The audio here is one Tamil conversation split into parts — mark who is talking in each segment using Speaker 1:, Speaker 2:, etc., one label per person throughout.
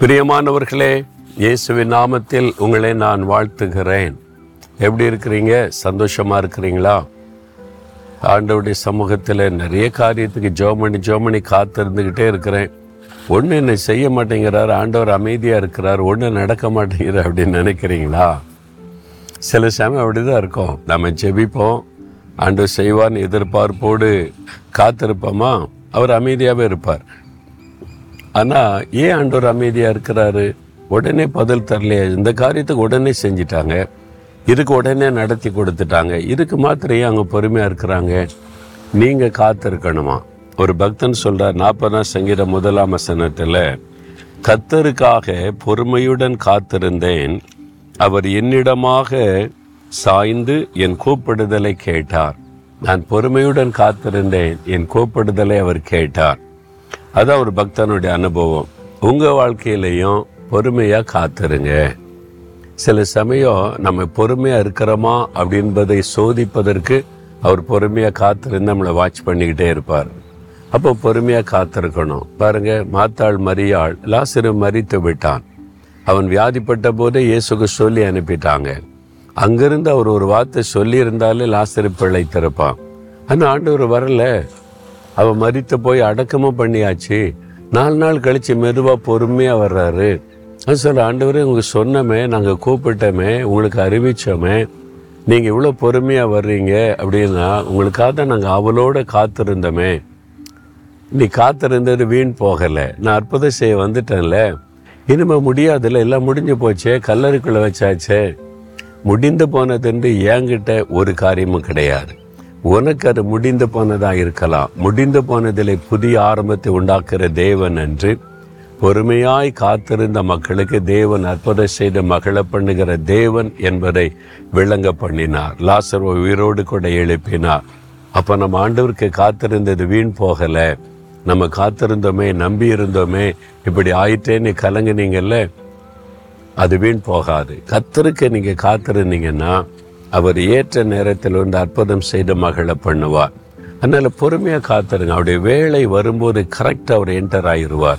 Speaker 1: பிரியமானவர்களே இயேசுவின் நாமத்தில் உங்களை நான் வாழ்த்துகிறேன். எப்படி இருக்கிறீங்க? சந்தோஷமாக இருக்கிறீங்களா? ஆண்டவுடைய சமூகத்தில் நிறைய காரியத்துக்கு ஜோமணி ஜோமணி காத்திருந்துக்கிட்டே இருக்கிறேன். ஒன்று என்னை செய்ய மாட்டேங்கிறார் ஆண்டவர் அமைதியாக இருக்கிறார் ஒன்று நடக்க மாட்டேங்கிறார் அப்படின்னு நினைக்கிறீங்களா? சில சமயம் அப்படிதான் இருக்கும். நம்ம ஜெபிப்போம் ஆண்டவர் செய்வான்னு எதிர்பார்ப்போடு காத்திருப்போமா? அவர் அமைதியாகவே இருப்பார். ஆனால் ஏன் ஆண்டவர் அமைதியாக இருக்கிறாரு? உடனே பதில் தரலையா. இந்த காரியத்துக்கு உடனே செஞ்சிட்டாங்க. இதுக்கு உடனே நடத்தி கொடுத்துட்டாங்க. இதுக்கு மாத்திரையே அவங்க பொறுமையாக இருக்கிறாங்க. நீங்கள் காத்திருக்கணுமா? ஒரு பக்தன் சொல்கிறார் நாற்பதாம் சங்கீத முதலாம் வசனத்தில் கத்தருக்காக பொறுமையுடன் காத்திருந்தேன். அவர் என்னிடமாக சாய்ந்து என் கூப்பிடுதலை கேட்டார். நான் பொறுமையுடன் காத்திருந்தேன். என் கூப்பிடுதலை அவர் கேட்டார். அதான் ஒரு பக்தனுடைய அனுபவம். உங்கள் வாழ்க்கையிலையும் பொறுமையாக காத்துருங்க. சில சமயம் நம்ம பொறுமையாக இருக்கிறோமா அப்படின்பதை சோதிப்பதற்கு அவர் பொறுமையாக காத்திருந்து நம்மளை வாட்ச் பண்ணிக்கிட்டே இருப்பார். அப்போ பொறுமையாக காத்திருக்கணும். பாருங்க மாத்தாள் மரியாள் லாசிரு மறித்து விட்டான். அவன் வியாதிப்பட்ட போதே இயேசுக்கு சொல்லி அனுப்பிட்டாங்க. அங்கிருந்து அவர் ஒரு வார்த்தை சொல்லி இருந்தாலே லாசிரு பிழைத்திருப்பான். ஆனால் ஆண்டவர் வரல. அவன் மறித்து போய் அடக்கமாக பண்ணியாச்சு. நாலு நாள் கழித்து மெதுவாக பொறுமையாக வர்றாரு. அது சொல்ல ஆண்டவரே உங்களுக்கு சொன்னமே நாங்கள் கூப்பிட்டோமே உங்களுக்கு அறிவித்தோமே நீங்கள் இவ்வளோ பொறுமையாக வர்றீங்க அப்படின்னா உங்களுக்காக தான் நாங்கள் அவளோட காத்திருந்தோமே. நீ காத்திருந்தது வீண் போகலை. நான் அற்புதம் செய்ய வந்துட்டேன்ல. இனிமேல் முடியாதுல்ல எல்லாம் முடிஞ்சு போச்சே கல்லறைக்குள்ளே வச்சாச்சே. முடிந்து போனதுன்று என்கிட்ட ஒரு காரியமும் கிடையாது. உனக்கு அது முடிந்து போனதாக இருக்கலாம். முடிந்து போனதிலே புதிய ஆரம்பத்தை உண்டாக்குற தேவன் என்று பொறுமையாய் காத்திருந்த மக்களுக்கு தேவன் அற்புதம் செய்த மகள பண்ணுகிற தேவன் என்பதை விளங்க பண்ணினார். லாசர் உயிரோடு கூட எழுப்பினார். அப்போ நம்ம ஆண்டவருக்கு காத்திருந்தது வீண் போகலை. நம்ம காத்திருந்தோமே நம்பி இருந்தோமே இப்படி ஆயிட்டேன்னு கலங்குனீங்கல்ல? அது வீண் போகாது. கத்தருக்கு நீங்கள் காத்திருந்தீங்கன்னா அவர் ஏற்ற நேரத்தில் வந்து அற்புதம் செய்து மகளை பண்ணுவார். அதனால பொறுமையாக காத்துருங்க. அவருடைய வேலை வரும்போது கரெக்டாக அவர் என்டர் ஆயிடுவார்.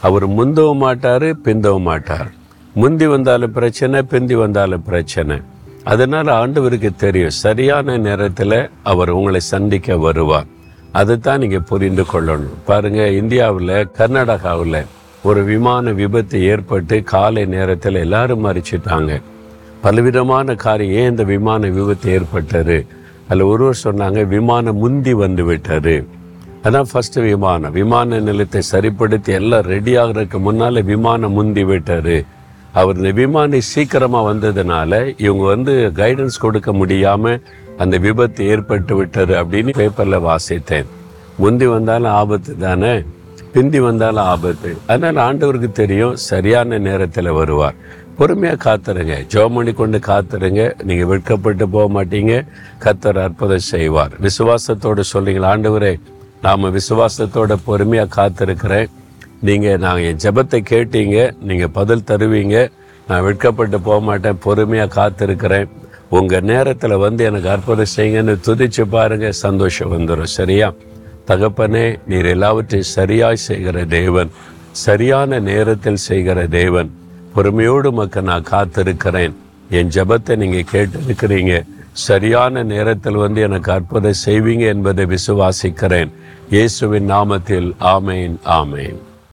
Speaker 1: அவர் முந்தவும் மாட்டார் பிந்தவும் மாட்டார். முந்தி வந்தாலும் பிரச்சனை பிந்தி வந்தாலும் பிரச்சனை. அதனால் ஆண்டவருக்கு தெரியும் சரியான நேரத்தில் அவர் உங்களை சந்திக்க வருவார். அதை தான் நீங்கள் புரிந்து கொள்ளணும். பாருங்க இந்தியாவில் கர்நாடகாவில் ஒரு விமான விபத்து ஏற்பட்டு காலை நேரத்தில் எல்லாரும் மறிச்சிட்டாங்க. பலவிதமான காரியம். ஏன் இந்த விமான விபத்து ஏற்பட்டது? அதில் ஒருவர் சொன்னாங்க விமானம் முந்தி வந்து விட்டார் அதான் ஃபஸ்ட்டு விமானம். விமான நிலையத்தை சரிப்படுத்தி எல்லாம் ரெடி முன்னால் விமானம் முந்தி விட்டார் அவர் இந்த விமானம் சீக்கிரமாக வந்ததுனால இவங்க வந்து கைடன்ஸ் கொடுக்க முடியாமல் அந்த விபத்து ஏற்பட்டு விட்டார் அப்படின்னு பேப்பரில் வாசித்தேன். முந்தி வந்தாலும் ஆபத்து தானே? பிந்தி வந்தாலும் ஆபத்து. அதனால் ஆண்டவருக்கு தெரியும் சரியான நேரத்தில் வருவார். பொறுமையாக காத்துருங்க. ஜோமணி கொண்டு காத்துருங்க. நீங்கள் வெட்கப்பட்டு போக மாட்டீங்க. கத்தர் அற்புதம் செய்வார். விசுவாசத்தோடு சொல்றீங்களா ஆண்டவரே நாம் விசுவாசத்தோட பொறுமையாக காத்திருக்கிறேன். நீங்கள் நான் என் ஜெபத்தை கேட்டீங்க. நீங்கள் பதில் தருவீங்க. நான் வெட்கப்பட்டு போக மாட்டேன். பொறுமையாக காத்திருக்கிறேன். உங்கள் நேரத்தில் வந்து எனக்கு அற்புதம் செய்யுங்கன்னு துதிச்சு பாருங்க. சந்தோஷம் வந்துடும் சரியா? தகப்பனே நீர் எல்லாவற்றையும் சரியாய் செய்கிற தேவன். சரியான நேரத்தில் செய்கிற தேவன். பொறுமையோடு மக்கள் நான் காத்திருக்கிறேன். என் ஜெபத்தை நீங்கள் கேட்டிருக்கிறீங்க. சரியான நேரத்தில் வந்து எனக்கு அற்புதம் செய்வீங்க என்பதை விசுவாசிக்கிறேன். இயேசுவின் நாமத்தில் ஆமேன் ஆமேன்.